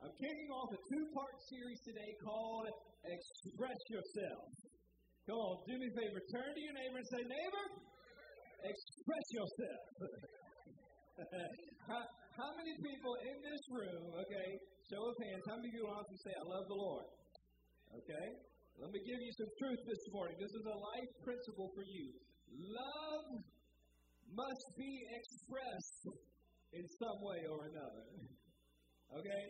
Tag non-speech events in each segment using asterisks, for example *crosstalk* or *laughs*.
I'm kicking off a two part series today called Express Yourself. Come on, do me a favor. Turn to your neighbor and say, Neighbor, express yourself. *laughs* how, how, many people in this room, okay, show of hands, how many of you honestly say, I love the Lord? Okay? Let me give you some truth this morning. This is a life principle for you. Love must be expressed in some way or another. *laughs* Okay?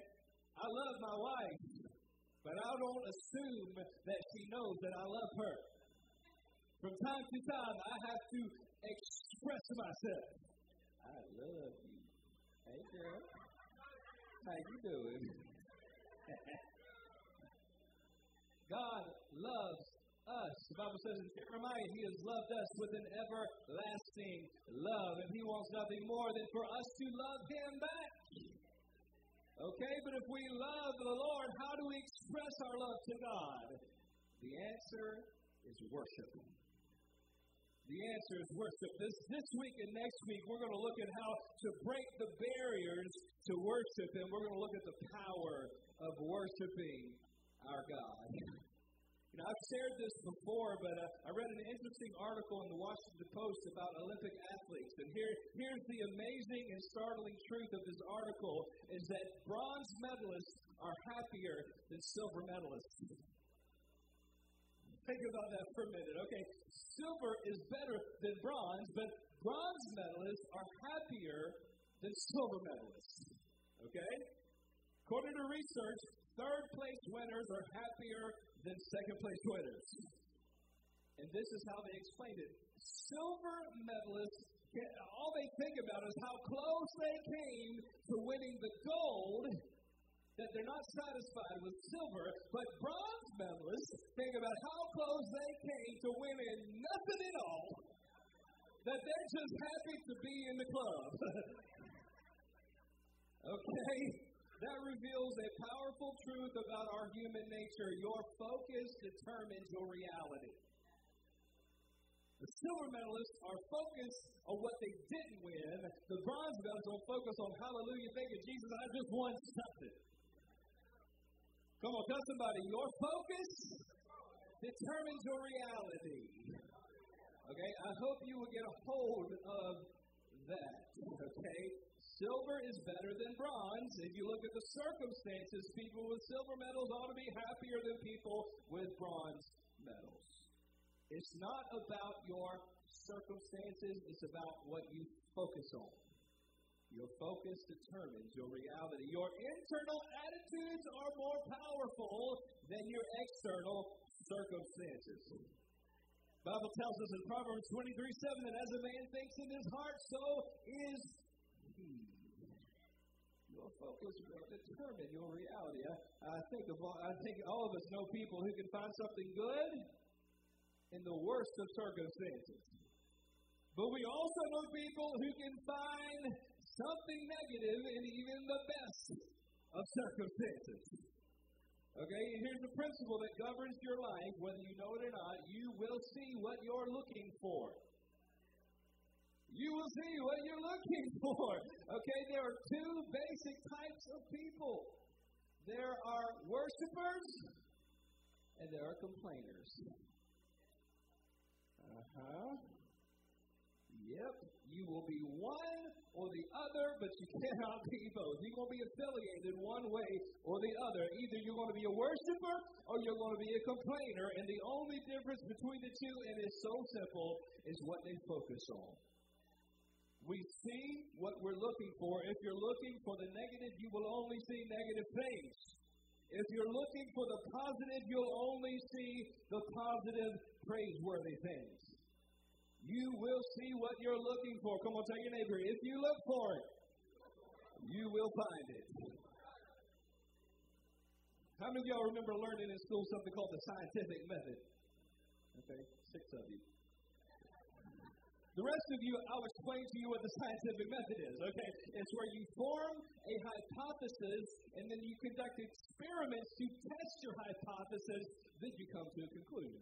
I love my wife, but I don't assume that she knows that I love her. From time to time, I have to express myself. I love you. Hey, girl. How you doing? *laughs* God loves us. The Bible says in Jeremiah, He has loved us with an everlasting love, and He wants nothing more than for us to love Him back. Okay, but if we love the Lord, how do we express our love to God? The answer is worship. The answer is worship. This, this week and next week, we're going to look at how to break the barriers to worship, and we're going to look at the power of worshiping our God. *laughs* You know, I've shared this before, but uh, I read an interesting article in the Washington Post about Olympic athletes. And here, here's the amazing and startling truth of this article is that bronze medalists are happier than silver medalists. Think about that for a minute. Okay, silver is better than bronze, but bronze medalists are happier than silver medalists. Okay? According to research, third place winners are happier than second place winners. And this is how they explained it. Silver medalists, all they think about is how close they came to winning the gold, that they're not satisfied with silver, but bronze medalists think about how close they came to winning nothing at all, that they're just happy to be in the club. *laughs* okay? That reveals a powerful truth about our human nature. Your focus determines your reality. The silver medalists are focused on what they didn't win. The bronze medalists are focused on hallelujah, thank you, Jesus, I just won something. Come on, tell somebody, your focus determines your reality. Okay, I hope you will get a hold of that. *laughs* Okay, Silver is better than bronze. If you look at the circumstances, people with silver medals ought to be happier than people with bronze medals. It's not about your circumstances, it's about what you focus on. Your focus determines your reality. Your internal attitudes are more powerful than your external circumstances. Bible tells us in Proverbs 23 7 that as a man thinks in his heart, so is determine your reality. I, I think of all, I think all of us know people who can find something good in the worst of circumstances. But we also know people who can find something negative in even the best of circumstances. Okay, here's the principle that governs your life, whether you know it or not. You will see what you're looking for you will see what you're looking *laughs* for. Okay, there are two basic types of people there are worshipers and there are complainers. Uh huh. Yep, you will be one or the other, but you *laughs* cannot be both. You're going to be affiliated one way or the other. Either you're going to be a worshiper or you're going to be a complainer, and the only difference between the two, and it's so simple, is what they focus on. We see what we're looking for. If you're looking for the negative, you will only see negative things. If you're looking for the positive, you'll only see the positive, praiseworthy things. You will see what you're looking for. Come on, tell your neighbor, if you look for it, you will find it. How many of y'all remember learning in school something called the scientific method? Okay, six of you. The rest of you, I'll explain to you what the *laughs* scientific method is, okay? It's where you form a hypothesis and then you conduct experiments to test your hypothesis, then you come to a conclusion.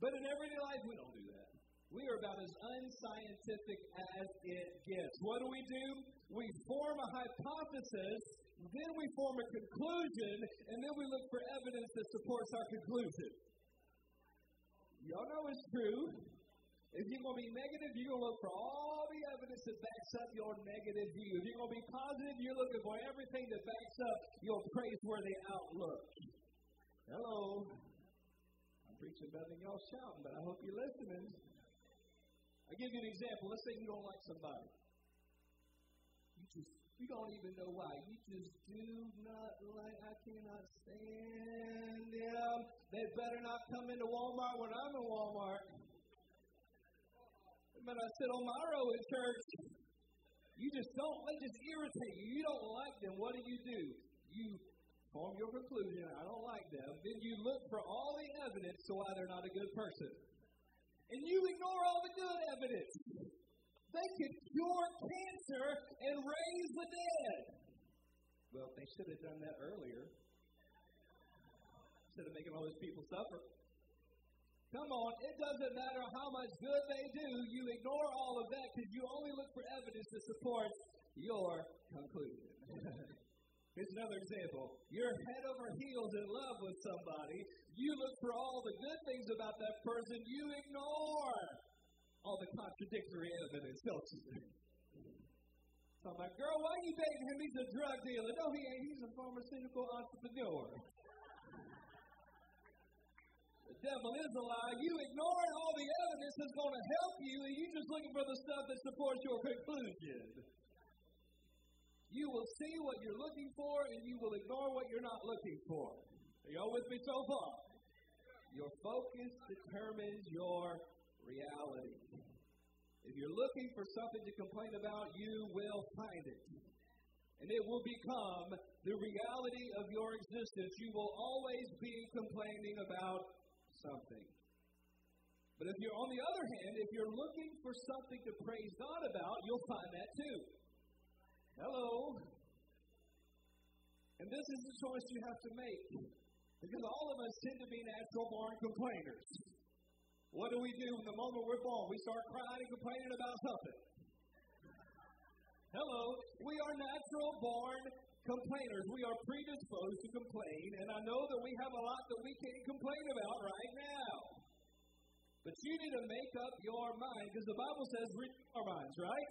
But in everyday life, we don't do that. We are about as unscientific as it gets. What do we do? We form a hypothesis, Then we form a conclusion, and then we look for evidence that supports our conclusion. Y'all know it's true. If you're going to be negative, you're going to look for all the evidence that backs up your negative view. If you're going to be positive, you're looking for everything that backs up your praiseworthy outlook. Hello. I'm preaching better than y'all shouting, but I hope you're listening. I'll give you an example. Let's say you don't like somebody. You just you don't even know why. You just do not like, I cannot stand them. They better not come into Walmart when I'm in Walmart. But I my row in church. You just don't, they just irritate you. You don't like them. What do you do? You form your conclusion, I don't like them. Then you look for all the evidence to why they're not a good person. And you ignore all the good evidence. They could cure cancer and raise the dead. Well, they should have done that earlier. Instead of making all those people suffer. Come on, it doesn't matter how much good they do, you ignore all of that because you only look for evidence to support your conclusion. *laughs* Here's another example. You're head over heels in love with somebody. You look for all the good things about that person. You ignore all the contradictory evidence, don't you? So I'm like, girl, why are you dating him? He's a drug dealer. No, he ain't. He's a pharmaceutical entrepreneur. Devil is a lie. You ignoring all the evidence that's going to help you, and you just looking for the stuff that supports your conclusion. You will see what you're looking for, and you will ignore what you're not looking for. Are y'all with me so far? Your focus determines your reality. If you're looking for something to complain about, you will find it. And it will become the reality of your existence. You will always be complaining about something. But if you're, on the other hand, if you're looking for something to praise God about, you'll find that too. Hello. And this is the choice you have to make. Because all of us tend to be natural born complainers. What do we do the moment we're born? We start crying and complaining about something. Hello. We are natural born complainers. We are predisposed to complain, and I know that we have a lot that we can't complain about right now. But you need to make up your mind, because the Bible says read our minds, right?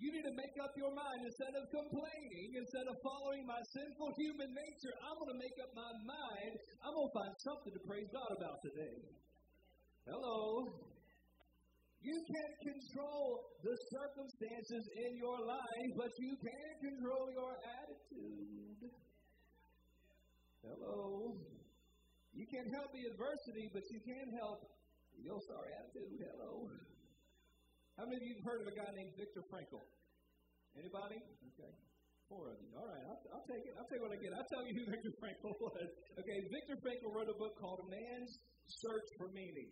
You need to make up your mind instead of complaining, instead of following my sinful human nature. I'm going to make up my mind. I'm going to find something to praise God about today. Hello. You can't control the circumstances in your life, but you can control your attitude. Hello. You can't help the adversity, but you can help your sorry attitude. Hello. How many of you have heard of a guy named Viktor Frankl? Anybody? Okay. Four of you. All right, I'll, I'll take it. I'll you what I get. I'll tell you who Viktor Frankl *laughs* was. Okay, Viktor Frankl wrote a book called Man's Search for Meaning.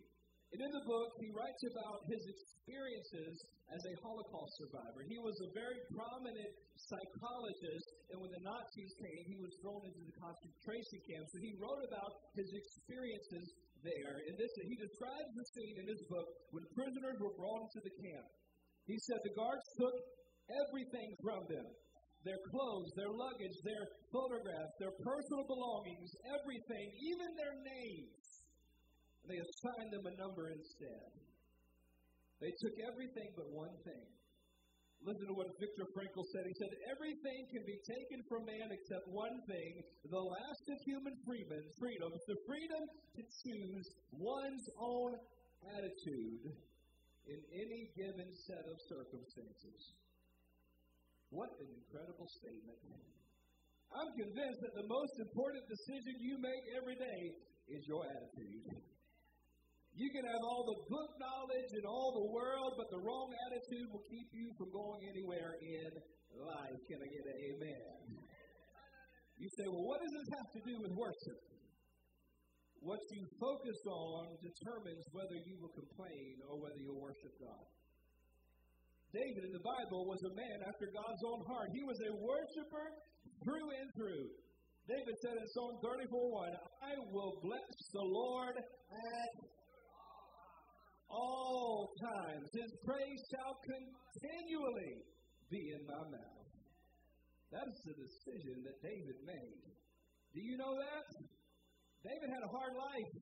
And in the book, he writes about his experiences as a Holocaust survivor. He was a very prominent psychologist, and when the Nazis came, he was thrown into the concentration camps. And he wrote about his experiences there. And this, he describes the scene in his book when prisoners were brought into the camp. He said the guards took everything from them their clothes, their luggage, their photographs, their personal belongings, everything, even their names. They assigned them a number instead. They took everything but one thing. Listen to what Viktor Frankl said. He said, Everything can be taken from man except one thing the last of human freedom, freedom, the freedom to choose one's own attitude in any given set of circumstances. What an incredible statement. I'm convinced that the most important decision you make every day is your attitude. You can have all the book knowledge and all the world, but the wrong attitude will keep you from going anywhere in life. Can I get an amen? You say, well, what does this have to do with worship? What you focus on determines whether you will complain or whether you'll worship God. David in the Bible was a man after God's own heart. He was a worshiper through and through. David said in Psalm 34 1, I will bless the Lord at all times. His praise shall continually be in my mouth. That is the decision that David made. Do you know that? David had a hard life.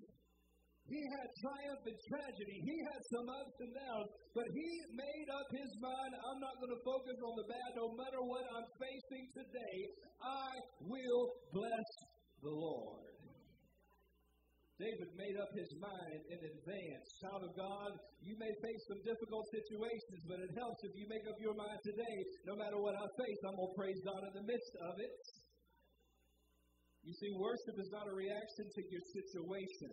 He had triumph and tragedy. He had some ups and downs, but he made up his mind I'm not going to focus on the bad no matter what I'm facing today. I will bless the Lord. David made up his mind in advance. Child of God, you may face some difficult situations, but it helps if you make up your mind today, no matter what I face, I'm going to praise God in the midst of it. You see, worship is not a reaction to your situation.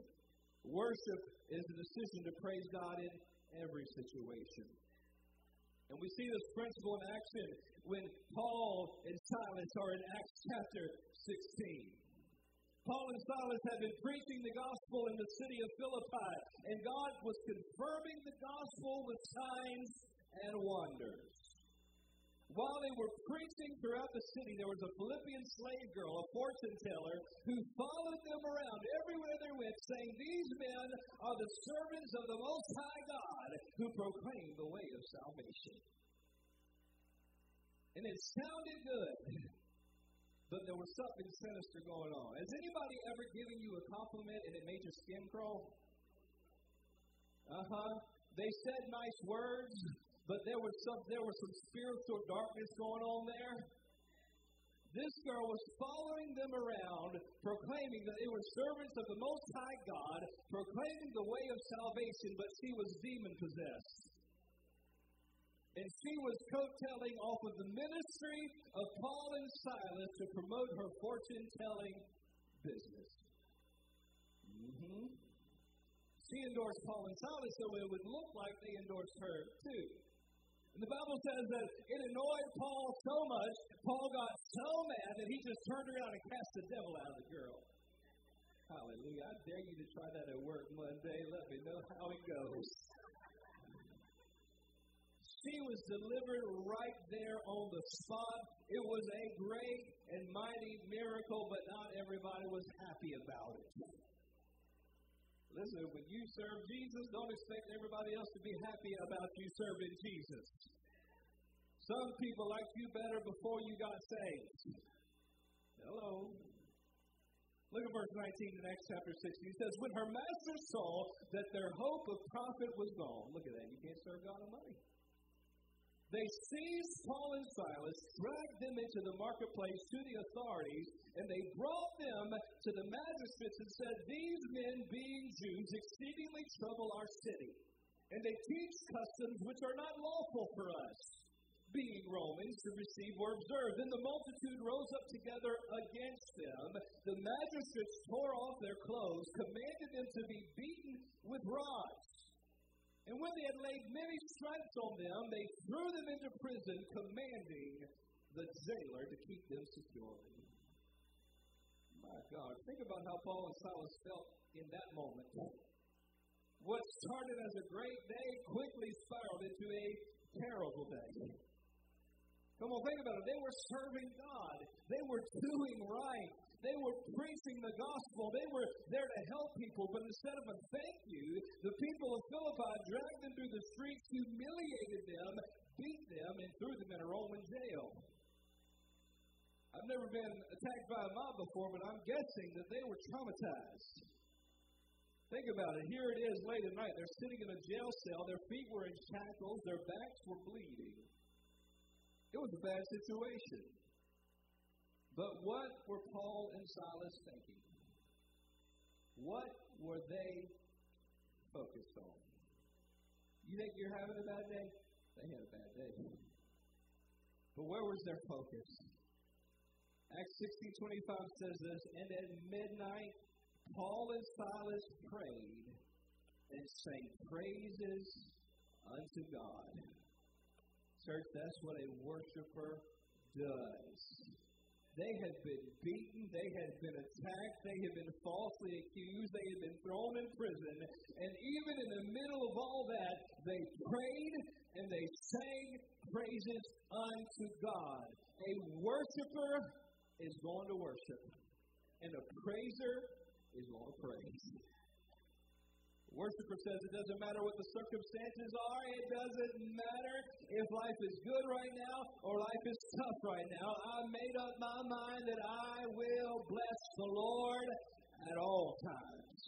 Worship is a decision to praise God in every situation. And we see this principle in action when Paul and Silas are in Acts chapter 16. Paul and Silas had been preaching the gospel in the city of Philippi, and God was confirming the gospel with signs and wonders. While they were preaching throughout the city, there was a Philippian slave girl, a fortune teller, who followed them around everywhere they went, saying, These men are the servants of the Most High God who proclaim the way of salvation. And it sounded good *laughs* but there was something sinister going on. Has anybody ever given you a compliment and it made your skin crawl? Uh huh. They said nice words, but there was some there was some spiritual darkness going on there. This girl was following them around, proclaiming that they were servants of the Most High God, proclaiming the way of salvation, but she was demon possessed. And she was coattailing off of the ministry of Paul and Silas to promote her fortune telling business. Mm-hmm. She endorsed Paul and Silas, so it would look like they endorsed her too. And the Bible says that it annoyed Paul so much, Paul got so mad that he just turned around and cast the devil out of the girl. Hallelujah. I dare you to try that at work one day. Let me know how it goes. She was delivered right there on the spot. It was a great and mighty miracle, but not everybody was happy about it. Listen, when you serve Jesus, don't expect everybody else to be happy about you serving Jesus. Some people liked you better before you got saved. Hello. Look at verse 19 in Acts chapter 6. He says, When her master saw that their hope of profit was gone, look at that, you can't serve God on money. They seized Paul and Silas, dragged them into the marketplace to the authorities, and they brought them to the magistrates and said, These men, being Jews, exceedingly trouble our city, and they teach customs which are not lawful for us, being Romans, to receive or observe. Then the multitude rose up together against them. The magistrates tore off their clothes, commanded them to be beaten with rods. And when they had laid many stripes on them, they threw them into prison, commanding the jailer to keep them securely. My God, think about how Paul and Silas felt in that moment. What started as a great day quickly spiraled into a terrible day. Come on, think about it. They were serving God. They were doing right. They were preaching the gospel. They were there to help people. But instead of a thank you, the people of Philippi dragged them through the streets, humiliated them, beat them, and threw them in a Roman jail. I've never been attacked by a mob before, but I'm guessing that they were traumatized. Think about it. Here it is late at night. They're sitting in a jail cell. Their feet were in shackles. Their backs were bleeding. It was a bad situation. But what were Paul and Silas thinking? What were they focused on? You think you're having a bad day? They had a bad day. But where was their focus? Acts 16:25 says this, and at midnight Paul and Silas prayed and sang praises unto God. Church, that's what a worshiper does. They had been beaten. They had been attacked. They had been falsely accused. They had been thrown in prison. And even in the middle of all that, they prayed and they sang praises unto God. A worshiper is going to worship, and a praiser is going to praise. Worshiper says it doesn't matter what the circumstances are. It doesn't matter if life is good right now or life is *laughs* tough right now. I made up my mind that I will bless the Lord at all times.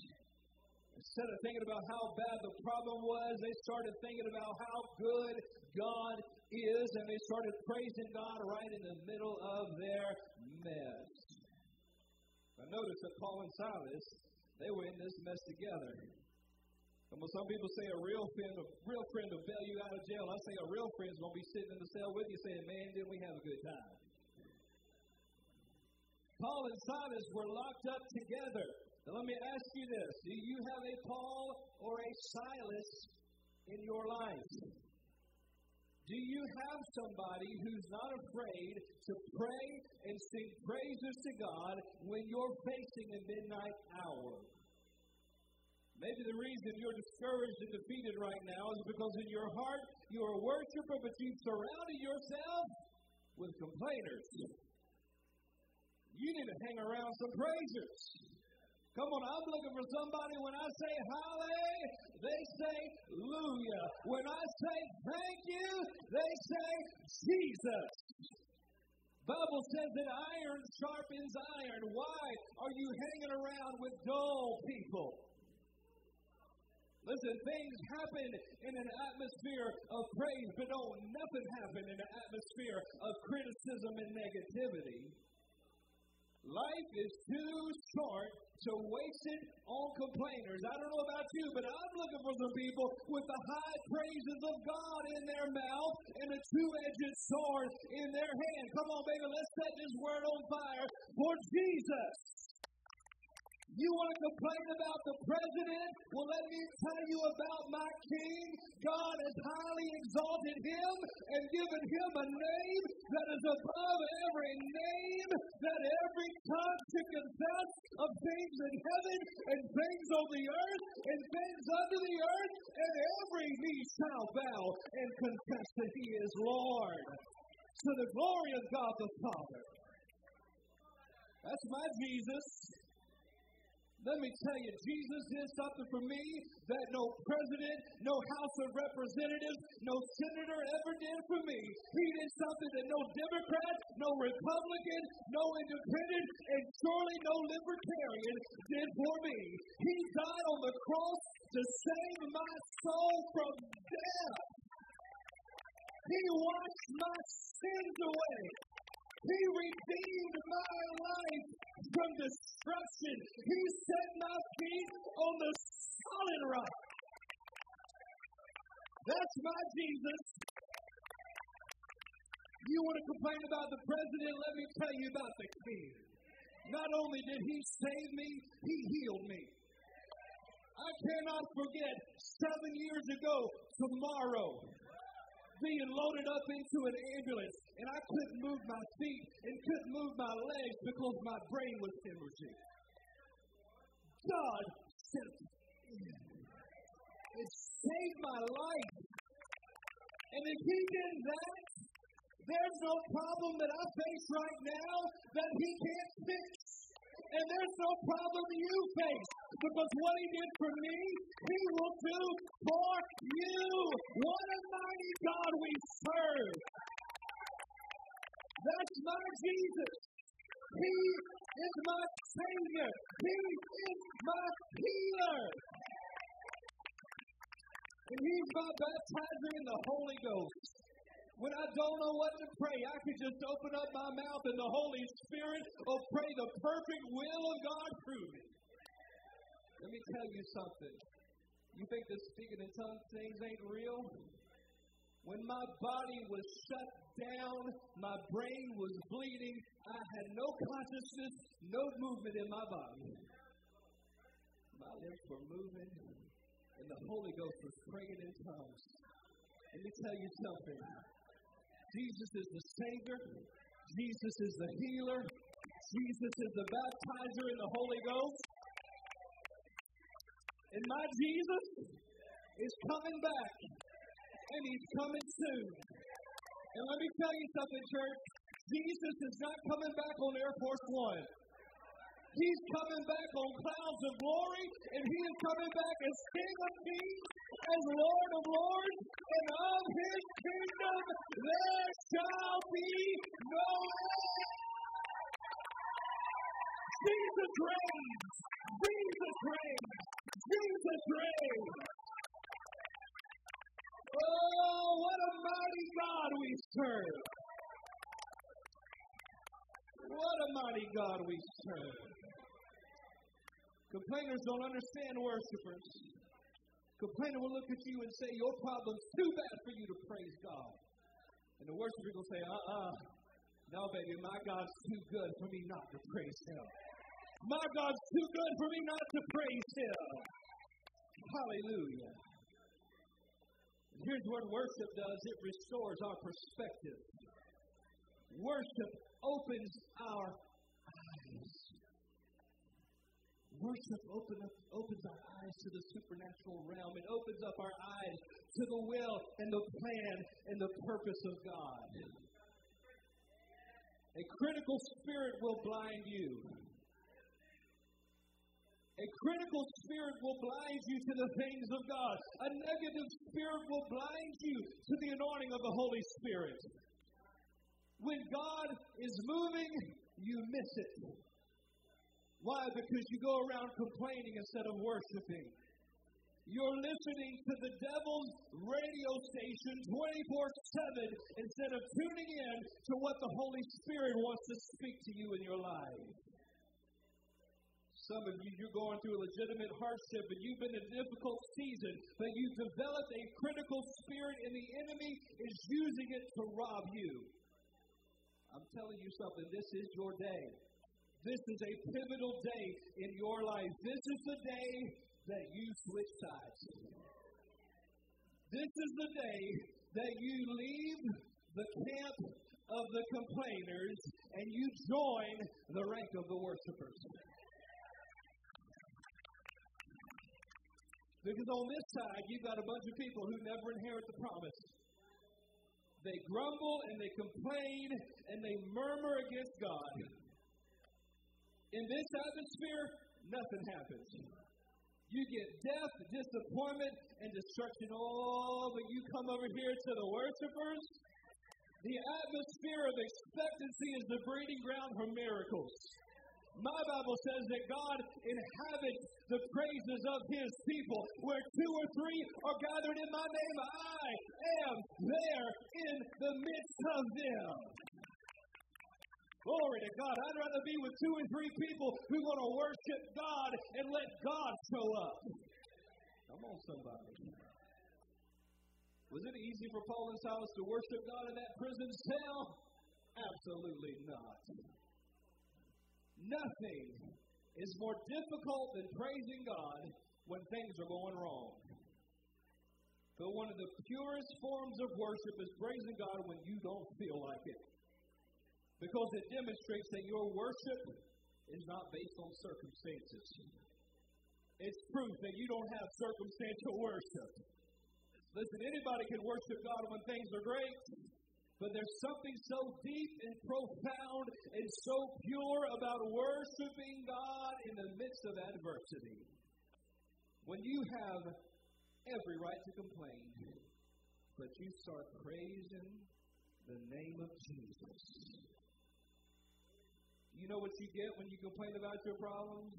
Instead of thinking about how bad the problem was, they started thinking about how good God is, and they started praising God right in the middle of their mess. Now, notice that Paul and Silas, they were in this mess together. And when some people say a real friend, a real friend will bail you out of jail, I say a real friend's going to be sitting in the cell with you saying, man, didn't we have a good time? Paul and Silas were locked up together. Now let me ask you this. Do you have a Paul or a Silas in your life? Do you have somebody who's not afraid to pray and sing praises to God when you're facing a midnight hour? Maybe the reason you're discouraged and defeated right now is because in your heart you're a worshiper, but you've surrounded yourself with complainers. You need to hang around some praisers. Come on, I'm looking for somebody when I say hallelujah, they say hallelujah. When I say thank you, they say Jesus. Bible says that iron sharpens iron. Why are you hanging around with dull people? Listen, things happen in an atmosphere of praise, but don't nothing happen in an atmosphere of criticism and negativity. Life is too short to waste it on complainers. I don't know about you, but I'm looking for some people with the high praises of God in their mouth and a two-edged sword in their hand. Come on, baby, let's set this word on fire for Jesus. You want to complain about the president? Well, let me tell you about my king. God has highly exalted him and given him a name that is above every name, that every tongue should confess of things in heaven and things on the earth and things under the earth, and every knee shall bow and confess that he is Lord. To the glory of God the Father. That's my Jesus. Let me tell you, Jesus did something for me that no president, no House of Representatives, no senator ever did for me. He did something that no Democrat, no Republican, no independent, and surely no libertarian did for me. He died on the cross to save my soul from death. He washed my sins away. He redeemed my life from destruction. He set my feet on the solid rock. That's my Jesus. You want to complain about the president? Let me tell you about the king. Not only did he save me, he healed me. I cannot forget seven years ago, tomorrow, being loaded up into an ambulance, and I couldn't move my feet and couldn't move my legs because my brain was hemorrhaging. God sent it saved my life. And if He did that, there's no problem that I face right now that He can't fix. And there's no problem you face because what He did for me, He will do for you. What a mighty God we serve. That's my Jesus. He is my Savior. He is my healer. And He's my baptizer in the Holy Ghost. When I don't know what to pray, I can just open up my mouth and the Holy Spirit will pray the perfect will of God through me. Let me tell you something. You think the speaking in tongues things ain't real? When my body was shut down, my brain was bleeding, I had no consciousness, no movement in my body. My lips were moving, and the Holy Ghost was praying in tongues. Let me tell you something. Jesus is the Savior. Jesus is the healer. Jesus is the baptizer in the Holy Ghost. And my Jesus is coming back. And he's coming soon. And let me tell you something, church. Jesus is not coming back on Air Force One. He's coming back on clouds of glory, and He is coming back as King of Kings, as Lord of Lords, and of His kingdom there shall be no end. Jesus reigns! Jesus reigns! Jesus reigns! Oh, what a mighty God we serve! What a mighty God we serve. Complainers don't understand worshipers. Complainer will look at you and say, Your problem's too bad for you to praise God. And the worshiper will say, Uh uh No, baby, my God's too good for me not to praise Him. My God's too good for me not to praise Him. Hallelujah. Here's what worship does it restores our perspective. Worship opens our Worship up, opens our eyes to the supernatural realm. It opens up our eyes to the will and the plan and the purpose of God. A critical spirit will blind you. A critical spirit will blind you to the things of God. A negative spirit will blind you to the anointing of the Holy Spirit. When God is moving, you miss it. Why? Because you go around complaining instead of worshiping. You're listening to the devil's radio station 24 7 instead of tuning in to what the Holy Spirit wants to speak to you in your life. Some of you, you're going through a legitimate hardship and you've been in a difficult season, but you've developed a critical spirit and the enemy is using it to rob you. I'm telling you something, this is your day. This is a pivotal day in your life. This is the day that you switch sides. This is the day that you leave the camp of the complainers and you join the rank of the worshipers. Because on this side, you've got a bunch of people who never inherit the promise they grumble and they complain and they murmur against God. In this atmosphere, nothing happens. You get death, disappointment, and destruction. Oh, but you come over here to the worshipers. The atmosphere of expectancy is the breeding ground for miracles. My Bible says that God inhabits the praises of his people. Where two or three are gathered in my name, I am there in the midst of them. Glory to God. I'd rather be with two or three people who want to worship God and let God show up. Come on, somebody. Was it easy for Paul and Silas to worship God in that prison cell? Absolutely not. Nothing is more difficult than praising God when things are going wrong. But one of the purest forms of worship is praising God when you don't feel like it. Because it demonstrates that your worship is not based on circumstances. It's proof that you don't have circumstantial worship. Listen, anybody can worship God when things are great. But there's something so deep and profound and so pure about worshiping God in the midst of adversity. When you have every right to complain, but you start praising the name of Jesus. You know what you get when you complain about your problems?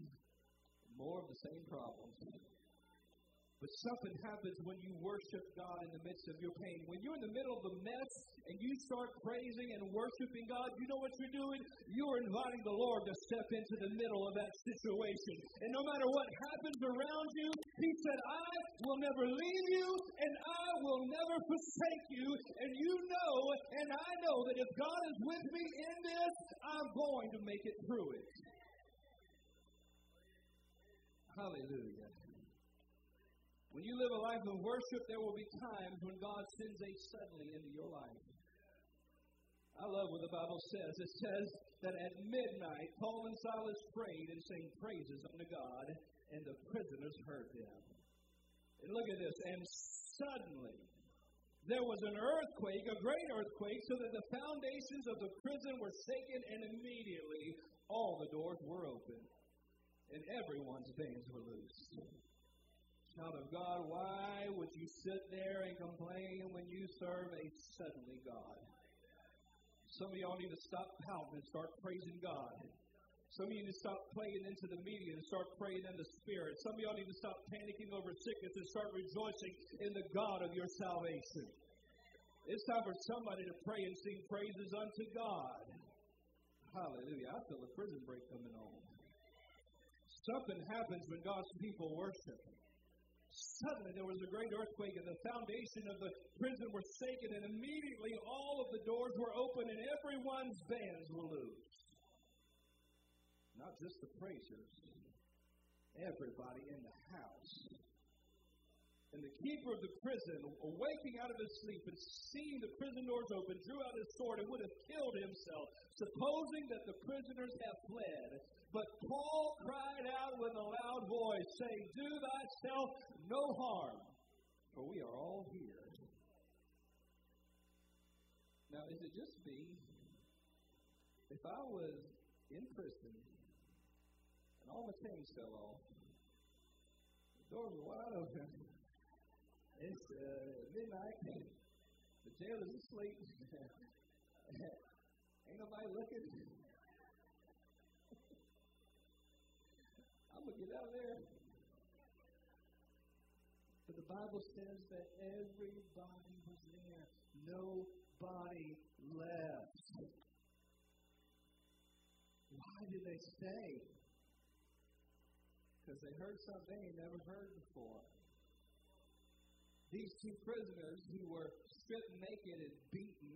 More of the same problems. But something happens when you worship God in the midst of your pain. When you're in the middle of the mess and you start praising and worshiping God, you know what you're doing? You're inviting the Lord to step into the middle of that situation. And no matter what happens around you, He said, I will never leave you and I will never forsake you. And you know, and I know that if God is with me in this, I'm going to make it through it. Hallelujah. When you live a life of worship, there will be times when God sends a suddenly into your life. I love what the Bible says. It says that at midnight, Paul and Silas prayed and sang praises unto God, and the prisoners heard them. And look at this. And suddenly, there was an earthquake, a great earthquake, so that the foundations of the prison were shaken, and immediately all the doors were open. and everyone's bands were loose. Child of God, why would you sit there and complain when you serve a suddenly God? Some of y'all need to stop pouting and start praising God. Some of you need to stop playing into the media and start praying in the Spirit. Some of y'all need to stop panicking over sickness and start rejoicing in the God of your salvation. It's time for somebody to pray and sing praises unto God. Hallelujah. I feel a prison break coming on. Something happens when God's people worship. Suddenly there was a great earthquake, and the foundation of the prison was shaken, and immediately all of the doors were open, and everyone's bands were loose. Not just the praisers, everybody in the house. And the keeper of the prison, awaking out of his sleep and seeing the prison doors open, drew out his sword and would have killed himself, supposing that the prisoners had fled. But Paul cried out with a loud voice, saying, Do thyself no harm, for we are all here. Now, is it just me? If I was in prison and all my chains fell off, the doors were wide open, it's uh, midnight, the jailer's asleep, *laughs* ain't nobody looking. I'm going to get out of there. But the Bible says that everybody was there. Nobody left. Why did they stay? Because they heard something they never heard before. These two prisoners who were stripped naked and beaten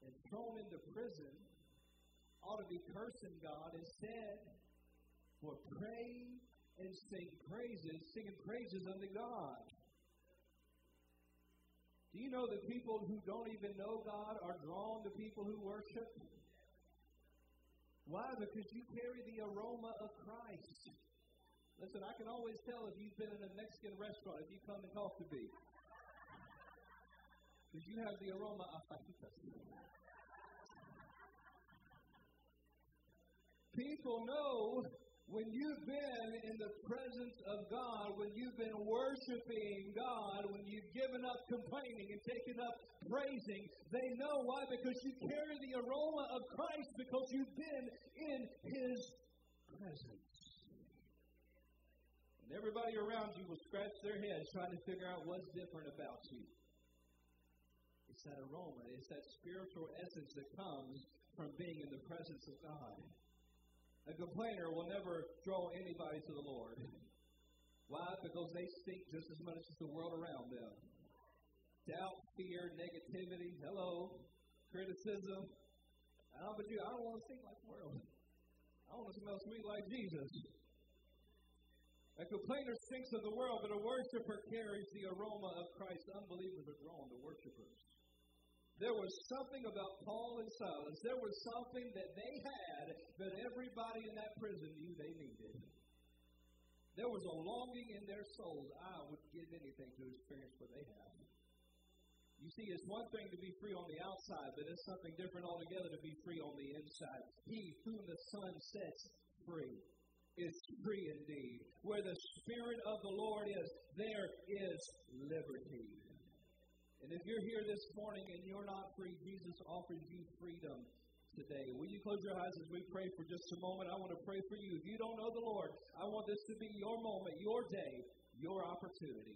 and thrown into prison ought to be cursing God instead for praying and sing praises, singing praises unto God. Do you know that people who don't even know God are drawn to people who worship? Why? Because you carry the aroma of Christ. Listen, I can always tell if you've been in a Mexican restaurant if you come and talk to me. Because you have the aroma of fajitas. People know when you've been in the presence of God, when you've been worshiping God, when you've given up complaining and taken up praising, they know why? Because you carry the aroma of Christ because you've been in His presence. And everybody around you will scratch their heads trying to figure out what's different about you. It's that aroma, it's that spiritual essence that comes from being in the presence of God. A complainer will never draw anybody to the Lord. Why? Because they stink just as much as the world around them. Doubt, fear, negativity, hello, criticism. How about you? I don't want to stink like the world. I want to smell sweet like Jesus. A complainer stinks of the world, but a worshiper carries the aroma of Christ. Unbelievers are drawn to worshipers. There was something about Paul and Silas. There was something that they had that everybody in that prison knew they needed. There was a longing in their souls. I would give anything to experience what they have. You see, it's one thing to be free on the outside, but it's something different altogether to be free on the inside. He whom the Son sets free is free indeed. Where the Spirit of the Lord is, there is liberty. And if you're here this morning and you're not free, Jesus offers you freedom today. Will you close your eyes as we pray for just a moment? I want to pray for you. If you don't know the Lord, I want this to be your moment, your day, your opportunity.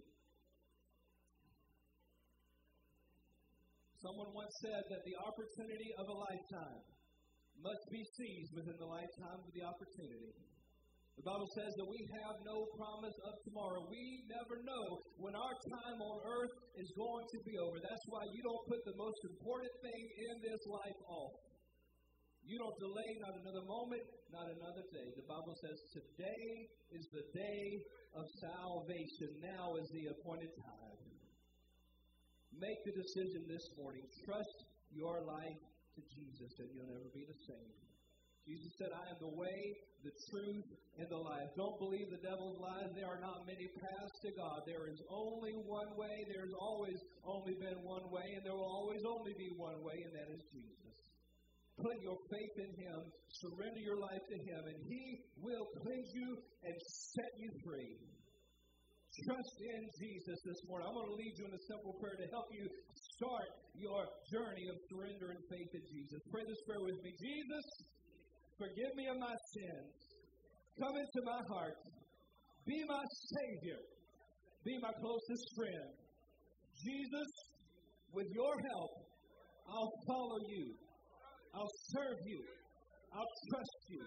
Someone once said that the opportunity of a lifetime must be seized within the lifetime of the opportunity. The Bible says that we have no promise of tomorrow. We never know when our time on earth is going to be over. That's why you don't put the most important thing in this life off. You don't delay not another moment, not another day. The Bible says today is the day of salvation. Now is the appointed time. Make the decision this morning. Trust your life to Jesus, and you'll never be the same. Jesus said, I am the way, the truth, and the life. Don't believe the devil's lies. There are not many paths to God. There is only one way. There has always only been one way, and there will always only be one way, and that is Jesus. put your faith in Him, surrender your life to Him, and He will cleanse you and set you free. Trust in Jesus this morning. I'm going to lead you in a simple prayer to help you start your journey of surrender and faith in Jesus. Pray this prayer with me. Jesus, forgive me of my sins. Come into my heart. Be my Savior. Be my closest friend. Jesus, with your help, I'll follow you. I'll serve you. I'll trust you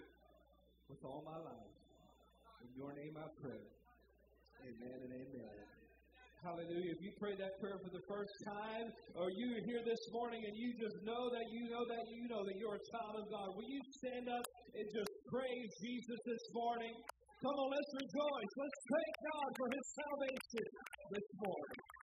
with all my life. In your name I pray. Amen and amen. Hallelujah. If you pray that prayer for the first time, or you are here this morning and you just know that you know that you know that you're a child of God, will you stand up and just praise Jesus this morning? Come on, let's rejoice. Let's thank God for his salvation this morning.